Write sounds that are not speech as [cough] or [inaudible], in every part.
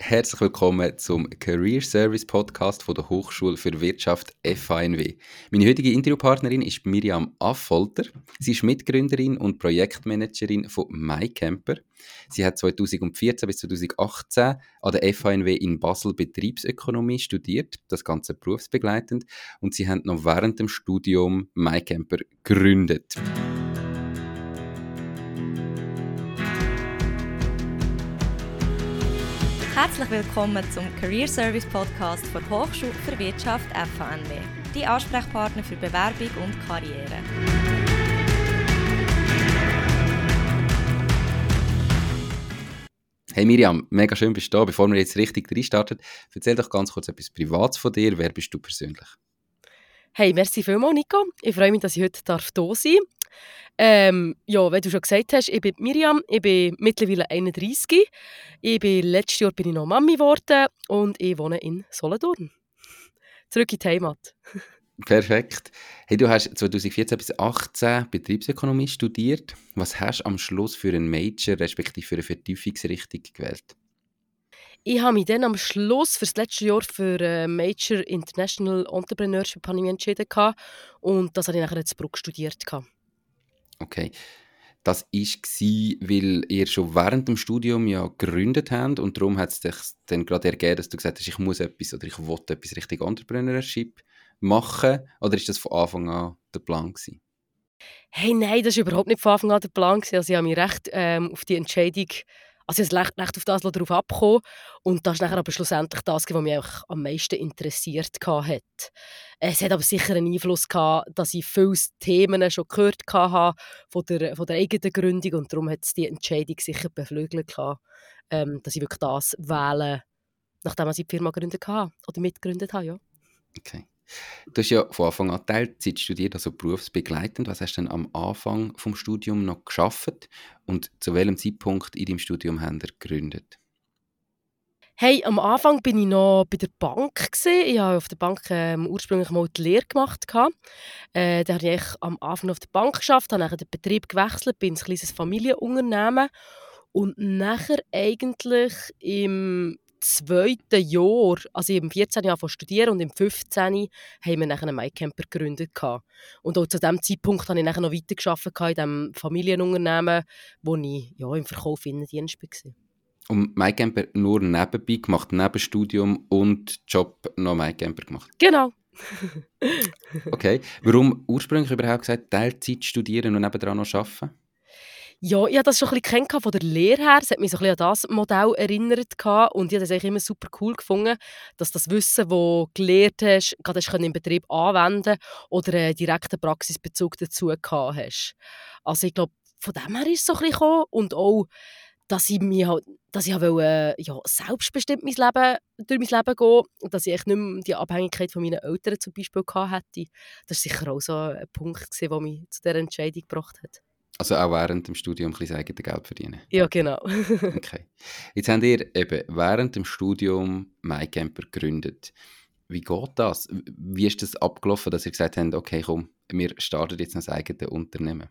Herzlich willkommen zum Career Service Podcast von der Hochschule für Wirtschaft FANW. Meine heutige Interviewpartnerin ist Miriam Affolter. Sie ist Mitgründerin und Projektmanagerin von MyCamper. Sie hat 2014 bis 2018 an der FANW in Basel Betriebsökonomie studiert, das Ganze berufsbegleitend, und sie hat noch während dem Studium MyCamper gegründet. Herzlich willkommen zum Career Service Podcast der Hochschule für Wirtschaft FHNW, die Ansprechpartner für Bewerbung und Karriere. Hey Miriam, mega schön bist du da. Bevor wir jetzt richtig reinstarten, erzähl doch ganz kurz etwas Privates von dir. Wer bist du persönlich? Hey, merci vielmals, Nico. Ich freue mich, dass ich heute hier sein darf. Ähm, ja, wie du schon gesagt hast, ich bin Miriam, ich bin mittlerweile 31. Ich bin, letztes Jahr bin ich noch Mami geworden und ich wohne in Solothurn. Zurück in die Heimat. Perfekt. Hey, du hast 2014 bis 2018 Betriebsökonomie studiert. Was hast du am Schluss für einen Major respektive für eine Vertiefungsrichtung gewählt? Ich habe mich dann am Schluss für das letzte Jahr für äh, Major International Entrepreneurship entschieden und das habe ich nachher in Bruck studiert. Okay. Das war, weil ihr schon während dem Studium ja gegründet habt und darum hat es dich dann gerade ergeben, dass du gesagt hast, ich muss etwas oder ich will etwas richtig Entrepreneurship machen? Oder ist das von Anfang an der Plan gewesen? Hey, nein, das war überhaupt nicht von Anfang an der Plan. Also ich habe mich recht ähm, auf die Entscheidung also ich recht, recht auf das darauf abgekommen und das ist aber schlussendlich das, was mich auch am meisten interessiert hat. Es hat aber sicher einen Einfluss gehabt, dass ich viele Themen schon gehört habe von der, von der eigenen Gründung und darum hat es die Entscheidung sicher beflügelt ähm, dass ich wirklich das wähle, nachdem ich die Firma gegründet habe oder mitgegründet habe, ja. Okay. Du hast ja von Anfang an Teilzeit studiert, also berufsbegleitend. Was hast du denn am Anfang vom Studium noch geschafft und zu welchem Zeitpunkt in deinem Studium haben ihr gegründet? Hey, am Anfang bin ich noch bei der Bank gewesen. Ich habe auf der Bank ähm, ursprünglich mal die Lehre gemacht. Äh, da habe ich am Anfang auf der Bank geschafft, habe dann den Betrieb gewechselt, bin ein kleines Familienunternehmen und nachher eigentlich im zweiten Jahr, also im 14 Jahr von studieren und im 15 haben wir nachher einen MyCamper gegründet. Und auch zu diesem Zeitpunkt habe ich nachher noch weitergearbeitet in diesem Familienunternehmen, wo ich ja, im Verkauf Innendienst war. Und MyCamper nur nebenbei gemacht, neben Studium und Job noch MyCamper gemacht? Genau. [laughs] okay. Warum ursprünglich überhaupt gesagt, Teilzeit studieren und nebenan noch arbeiten? Ja, ich habe das schon ein bisschen von der Lehre her. Es hat mich so ein bisschen an das Modell erinnert. Und ich habe das eigentlich immer super cool gefunden, dass das Wissen, das du gelernt hast, gerade hast im Betrieb anwenden oder einen direkten Praxisbezug dazu gehabt hast. Also ich glaube, von dem her ist es so ein bisschen gekommen. Und auch, dass ich, mich halt, dass ich wollte, ja, selbstbestimmt mein Leben, durch mein Leben gehen und dass ich nicht mehr die Abhängigkeit von meinen Eltern zum Beispiel hatte. Das war sicher auch so ein Punkt, der mich zu dieser Entscheidung gebracht hat. Also auch während dem Studium ein bisschen eigenes Geld verdienen? Ja, genau. [laughs] okay. Jetzt habt ihr eben während dem Studium MyCamper gegründet. Wie geht das? Wie ist das abgelaufen, dass ihr gesagt habt, okay, komm, wir starten jetzt ein eigenes Unternehmen?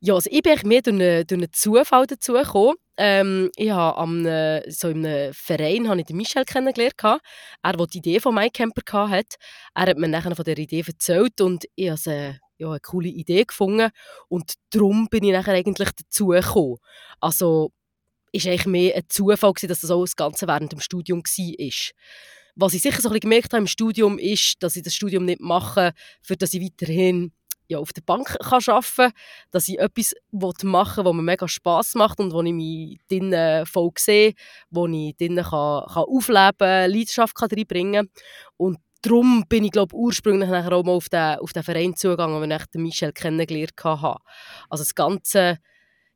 Ja, also ich bin mehr durch einen, durch einen Zufall dazu gekommen. Ähm, ich habe am, so in einem Verein habe ich den Michel kennengelernt. Er, der die Idee von MyCamper hatte. Er hat mir nachher von dieser Idee erzählt und ich habe ja, eine coole Idee gefunden und darum bin ich nachher eigentlich dazu gekommen. Also ist eigentlich mehr ein Zufall gewesen, dass das auch das Ganze während dem Studium war. Was ich sicher so ein gemerkt habe im Studium ist, dass ich das Studium nicht mache, für das ich weiterhin ja, auf der Bank kann arbeiten kann, dass ich etwas machen will, was mir mega Spass macht und wo ich mich drinnen voll sehe, wo ich drinnen kann, kann aufleben kann, Leidenschaft kann reinbringen kann. Und darum bin ich glaube ursprünglich nachher auch mal auf den, auf den Verein zugegangen, wenn ich den Michel kennengelernt habe. Also das Ganze,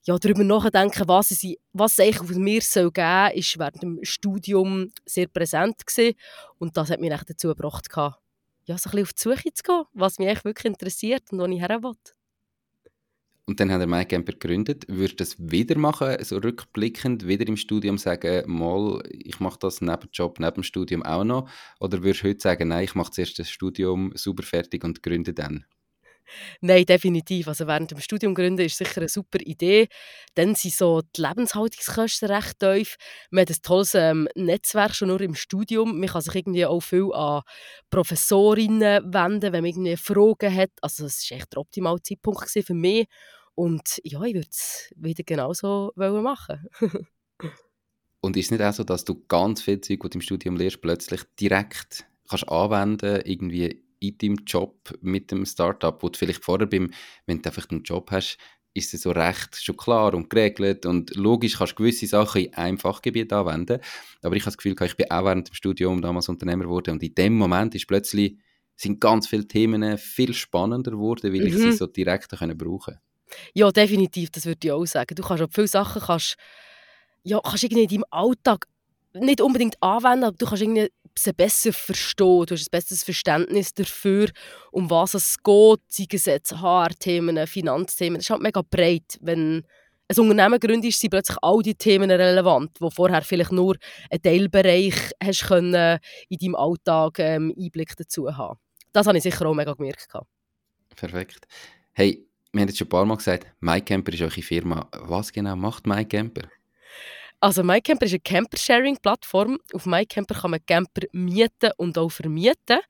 ja, darüber nachdenken, was es, was es eigentlich auf mir soll geben soll, ist während dem Studium sehr präsent gewesen. und das hat mich dazu gebracht, ja, so ein bisschen auf die Suche zu gehen, was mich eigentlich wirklich interessiert und wo ich her will. Und dann hat er MyCamper gegründet. Würde das wieder machen, so rückblickend, wieder im Studium sagen, mal, ich mache das neben dem Job, neben dem Studium auch noch? Oder würdest du heute sagen, nein, ich mache zuerst das Studium super fertig und gründe dann? Nein, definitiv. Also während dem Studium gründen ist sicher eine super Idee. Dann sind so die Lebenshaltungskosten recht tief. Man hat ein tolles ähm, Netzwerk schon nur im Studium. Man kann sich irgendwie auch viel an Professorinnen wenden, wenn man irgendwie Fragen hat. Also es war echt der optimale Zeitpunkt für mich. Und ja, ich würde es wieder genauso machen Und ist es nicht auch so, dass du ganz viel Zeug, die du im Studium lernst, plötzlich direkt kannst anwenden irgendwie in deinem Job mit dem Startup, wo du vielleicht vorher beim, wenn du einfach einen Job hast, ist es so recht schon klar und geregelt und logisch kannst du gewisse Sachen in einem Fachgebiet anwenden. Aber ich habe das Gefühl, ich bin auch während dem Studium damals Unternehmer geworden und in dem Moment ist plötzlich sind ganz viele Themen viel spannender geworden, weil mhm. ich sie mhm. so direkt können brauchen Ja, definitiv, das würde ich auch sagen. Du kannst auch viele Sachen kannst, ja, kannst irgendwie in deinem Alltag nicht unbedingt anwenden, aber du kannst irgendwie besser verstehen, du hast ein besseres Verständnis dafür, um was es geht, sei es jetzt HR-Themen, Finanzthemen. Das ist halt mega breit. Wenn ein Unternehmen gründest, sind plötzlich all die Themen relevant, wo vorher vielleicht nur einen Teilbereich hast können in deinem Alltag ähm, Einblick dazu haben. Das habe ich sicher auch mega gemerkt. Perfekt. Hey, wir haben jetzt schon ein paar Mal gesagt, MyCamper ist eure Firma. Was genau macht MyCamper? Also MyCamper ist eine Camper-Sharing-Plattform. Auf MyCamper kann man Camper mieten und auch vermieten.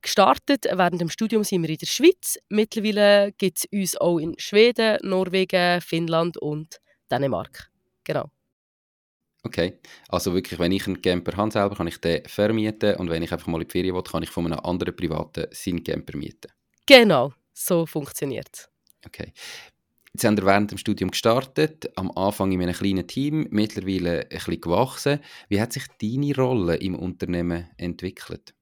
Gestartet während dem Studium sind wir in der Schweiz. Mittlerweile gibt es uns auch in Schweden, Norwegen, Finnland und Dänemark. Genau. Okay, also wirklich, wenn ich einen Camper habe selber, kann ich den vermieten und wenn ich einfach mal in die Ferien will, kann ich von einem anderen Privaten seinen Camper mieten. Genau, so funktioniert es. Okay. Jetzt haben wir während dem Studium gestartet, am Anfang in einem kleinen Team, mittlerweile ein bisschen gewachsen. Wie hat sich deine Rolle im Unternehmen entwickelt?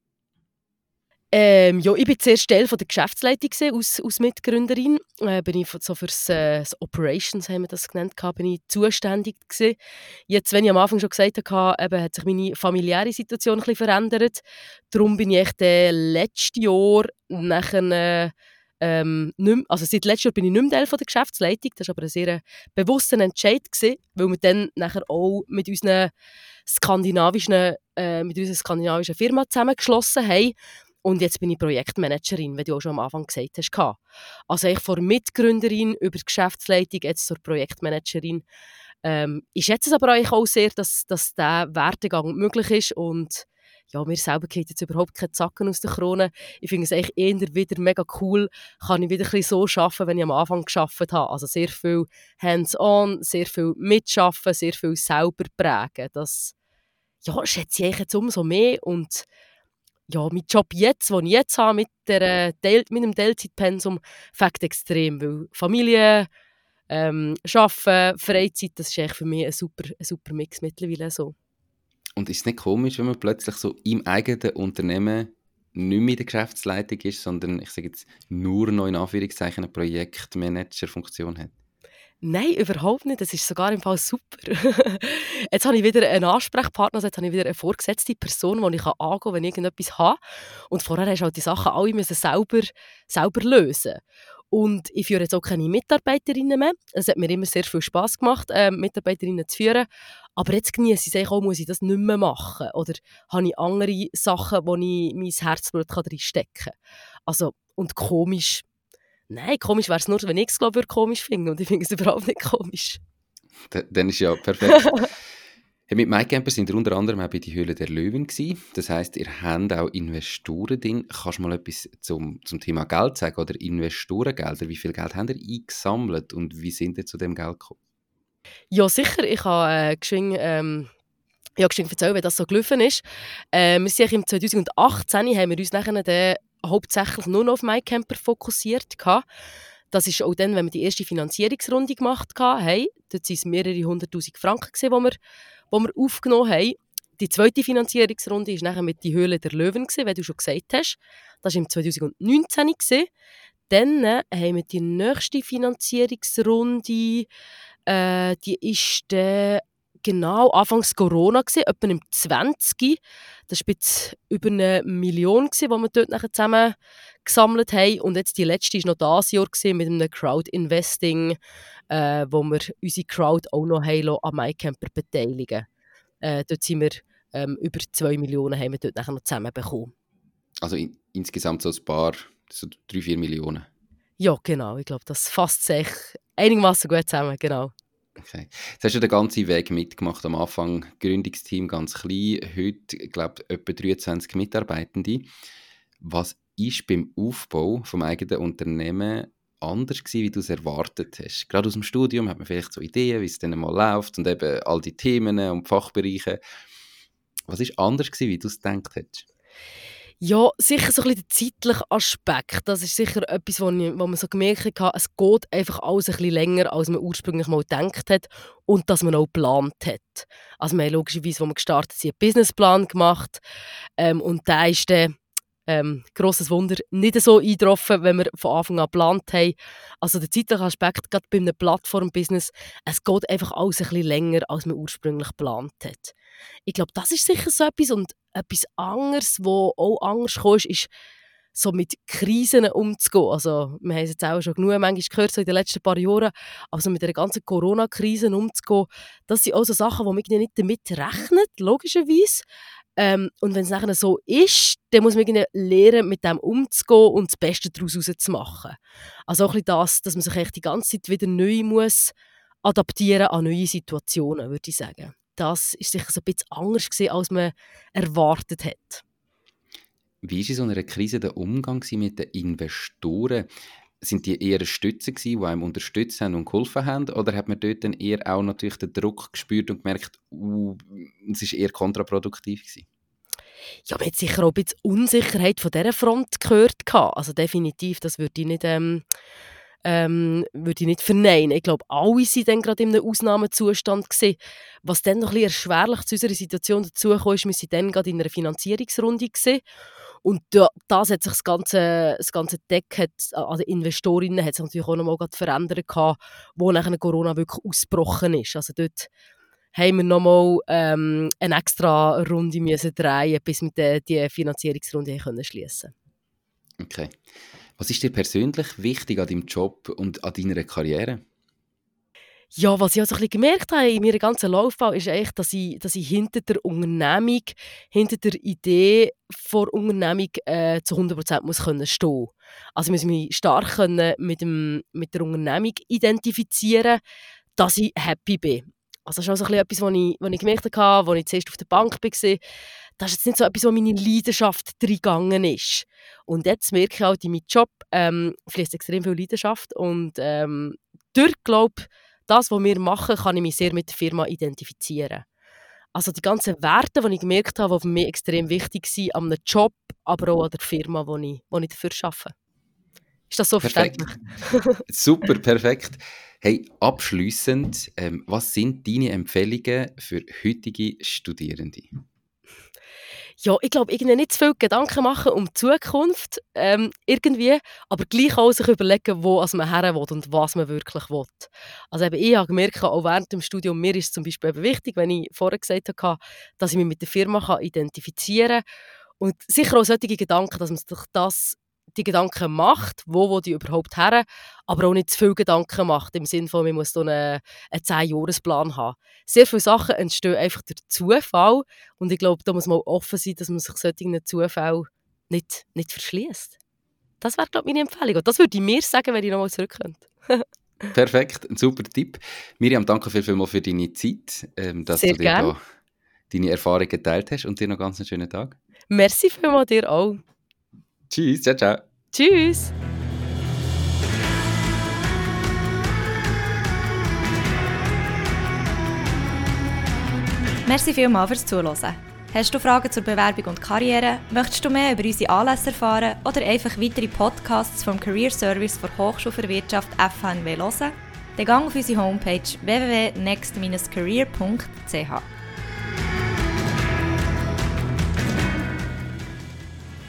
Ähm, ja, ich war zuerst Teil von der Geschäftsleitung aus, aus Mitgründerin. Äh, bin ich so für äh, das Operations, haben wir das genannt, bin ich zuständig gewesen. Jetzt, wenn ich am Anfang schon gesagt habe, hat sich meine familiäre Situation ein bisschen verändert. Darum bin ich echt äh, letztes Jahr nachher ähm, nicht also seit letztem Jahr bin ich nicht mehr Teil von der Geschäftsleitung. Das war aber ein sehr bewusster Entscheid, gewesen, weil wir dann nachher auch mit unseren skandinavischen, äh, mit unserer skandinavischen Firma zusammengeschlossen haben. Und jetzt bin ich Projektmanagerin, wie du auch schon am Anfang gesagt hast. Also ich von Mitgründerin über die Geschäftsleitung jetzt zur Projektmanagerin. Ähm, ich schätze es aber auch sehr, dass, dass dieser Werdegang möglich ist und ja, mir selber geht jetzt überhaupt keine Zacken aus der Krone. Ich finde es eigentlich eher wieder mega cool, kann ich wieder ein so arbeiten, wenn ich am Anfang geschafft habe. Also sehr viel hands-on, sehr viel mitschaffen, sehr viel selber prägen. Das ja, schätze ich jetzt umso mehr und ja, mein Job jetzt, den ich jetzt habe, mit, der, Teil, mit dem Teilzeitpensum, fängt extrem, weil Familie, ähm, Arbeiten, Freizeit, das ist eigentlich für mich ein super, ein super Mix mittlerweile so. Und ist es nicht komisch, wenn man plötzlich so im eigenen Unternehmen nicht mehr in der Geschäftsleitung ist, sondern ich sage jetzt nur noch in Anführungszeichen eine Projektmanager-Funktion hat? Nein, überhaupt nicht. Das ist sogar im Fall super. [laughs] jetzt habe ich wieder einen Ansprechpartner, jetzt habe ich wieder eine vorgesetzte Person, die ich angehen kann, wenn ich irgendetwas habe. Und vorher hast du halt die Sachen alle selber, selber lösen und ich führe jetzt auch keine Mitarbeiterinnen mehr. Es hat mir immer sehr viel Spaß gemacht, äh, Mitarbeiterinnen zu führen. Aber jetzt genieße ich es auch, muss ich das nicht mehr machen? Oder habe ich andere Sachen, wo ich mein Herzblut reinstecken kann? Also, und komisch, nein, komisch wäre es nur, wenn ich es, glaube ich, komisch finde. Und ich finde es überhaupt nicht komisch. Dann ist ja perfekt. [laughs] Mit MyCamper sind wir unter anderem auch bei die Höhle der Löwen gewesen. Das heißt, ihr habt auch Investoren drin. Kannst du mal etwas zum, zum Thema Geld sagen oder Investorengelder? Wie viel Geld habt ihr eingesammelt und wie sind ihr zu dem Geld gekommen? Ja, sicher. Ich habe äh, geschwind, ähm, ja, geschwind erzählen, wie das so gelaufen ist. Äh, wir sind im 2018 haben wir uns nachher dann hauptsächlich nur noch auf MyCamper fokussiert. Gehabt. Das ist auch dann, wenn wir die erste Finanzierungsrunde gemacht haben. Dort waren es mehrere hunderttausend Franken, die wir wir aufgenommen haben. Die zweite Finanzierungsrunde war nachher mit «Die Höhle der Löwen», wie du schon gesagt hast. Das war im 2019. Dann äh, haben wir die nächste Finanzierungsrunde, äh, die ist dann genau Anfangs Corona gewesen, etwa im 20. Das war jetzt über eine Million die wir dort nachher zusammen gesammelt haben. Und jetzt die letzte war noch dieses Jahr gewesen, mit einem Crowd-Investing, äh, wo wir unsere Crowd auch noch haben an MyCamper beteiligen. Äh, dort sind wir ähm, über 2 Millionen haben wir dort nachher noch zusammenbekommen. Also in, insgesamt so ein paar, so 3, 4 Millionen? Ja, genau. Ich glaube, das fasst sich einigermaßen gut zusammen, genau. Okay. Jetzt hast du den ganzen Weg mitgemacht. Am Anfang Gründungsteam ganz klein, heute, ich glaube etwa 23 Mitarbeitende. Was ist beim Aufbau vom eigenen Unternehmen anders gewesen, wie du es erwartet hast? Gerade aus dem Studium hat man vielleicht so Ideen, wie es dann mal läuft und eben all die Themen und Fachbereiche. Was ist anders gewesen, wie du es gedacht hast? Ja, sicher so ein bisschen der zeitliche Aspekt. Das ist sicher etwas, wo, ich, wo man so gemerkt hat, es geht einfach alles ein bisschen länger, als man ursprünglich mal gedacht hat und dass man auch geplant hat. Also wir haben logischerweise, als wir gestartet sind, einen Businessplan gemacht ähm, und da ist dann ähm, grosses Wunder, nicht so eingetroffen, wenn wir von Anfang an geplant haben. Also der zeitliche Aspekt, gerade bei einem Plattform-Business, es geht einfach alles ein bisschen länger, als man ursprünglich geplant hat. Ich glaube, das ist sicher so etwas und etwas anderes, wo auch anders kam, ist, so mit Krisen umzugehen. Also, wir haben es jetzt auch schon genug manchmal gehört, so in den letzten paar Jahren, also mit der ganzen Corona-Krise umzugehen, das sind auch so Sachen, die man nicht damit rechnet, logischerweise. Ähm, und wenn es nachher so ist, dann muss man lernen, mit dem umzugehen und das Beste daraus zu machen. Also auch ein das, dass man sich echt die ganze Zeit wieder neu muss adaptieren an neue Situationen, würde ich sagen. Das ist sicher so ein bisschen anders gewesen, als man erwartet hat. Wie war in so einer Krise der Umgang mit den Investoren? sind die eher Stütze gewesen, die einem unterstützt haben und geholfen haben? Oder hat man dort dann eher auch natürlich den Druck gespürt und gemerkt, uh, es ist eher kontraproduktiv gewesen? Ja, man hat sicher auch ein bisschen Unsicherheit von dieser Front gehört. Also definitiv, das würde ich nicht, ähm, ähm, würde ich nicht verneinen. Ich glaube, alle waren dann gerade in einem Ausnahmezustand. Gewesen. Was dann noch ein bisschen erschwerlich zu unserer Situation dazu kam, ist, wir waren dann gerade in einer Finanzierungsrunde. Gewesen. Und da, das hat sich das ganze, das ganze Deck hat, den Investorinnen hat sich natürlich auch noch mal verändert, gehabt, wo nach Corona wirklich ausgebrochen ist. Also dort haben wir nochmal ähm, eine extra Runde müssen drehen, bis wir die, die Finanzierungsrunde können schließen. Okay. Was ist dir persönlich wichtig an deinem Job und an deiner Karriere? Ja, was ich also ein bisschen gemerkt habe in meiner ganzen Laufbahn, ist eigentlich, dass ich, dass ich hinter der Unternehmung, hinter der Idee der Unternehmung äh, zu 100% muss können stehen Also ich muss mich stark können mit, dem, mit der Unternehmung identifizieren, dass ich happy bin. Also das ist also etwas, was ich, was ich gemerkt habe, als ich zuerst auf der Bank war. Das ist jetzt nicht so etwas, wo meine Leidenschaft reingegangen ist. Und jetzt merke ich auch, in meinem Job ähm, fließt extrem viel Leidenschaft und ähm, durch, glaube das, was wir machen, kann ich mich sehr mit der Firma identifizieren. Also die ganzen Werte, die ich gemerkt habe, die für mich extrem wichtig sind, an einem Job, aber auch an der Firma, wo ich, wo ich dafür arbeite. Ist das so perfekt. verständlich? [laughs] [laughs] Super, perfekt. Hey, abschließend, ähm, was sind deine Empfehlungen für heutige Studierende? Ja, ich glaube, irgendwie nicht zu viel Gedanken machen um die Zukunft, ähm, irgendwie, aber gleich auch sich überlegen, wo also man her will und was man wirklich will. Also eben, ich habe gemerkt, auch während dem Studium, mir ist es zum Beispiel eben wichtig, wenn ich vorher gesagt habe, dass ich mich mit der Firma identifizieren kann und sicher auch solche Gedanken, dass man sich das die Gedanken macht, wo wo die überhaupt her, aber auch nicht zu viel Gedanken macht, im Sinne von, man muss so einen, einen 10-Jahres-Plan haben. Sehr viele Sachen entstehen einfach durch Zufall und ich glaube, da muss man offen sein, dass man sich solchen Zufällen nicht, nicht verschließt. Das wäre, glaube ich, meine Empfehlung. Und das würde ich mir sagen, wenn ich nochmal zurück könnte. [laughs] Perfekt, ein super Tipp. Miriam, danke viel, viel für deine Zeit, ähm, dass Sehr du dir da deine Erfahrungen geteilt hast und dir noch ganz einen schönen Tag. Merci vielmals dir auch. Tschüss, ciao, ciao. Tschüss. Merci vielmals fürs Zuhören. Hast du Fragen zur Bewerbung und Karriere? Möchtest du mehr über unsere Anlässe erfahren oder einfach weitere Podcasts vom Career Service der Hochschule für Wirtschaft FHNW hören? Dann gang auf unsere Homepage www.next-career.ch.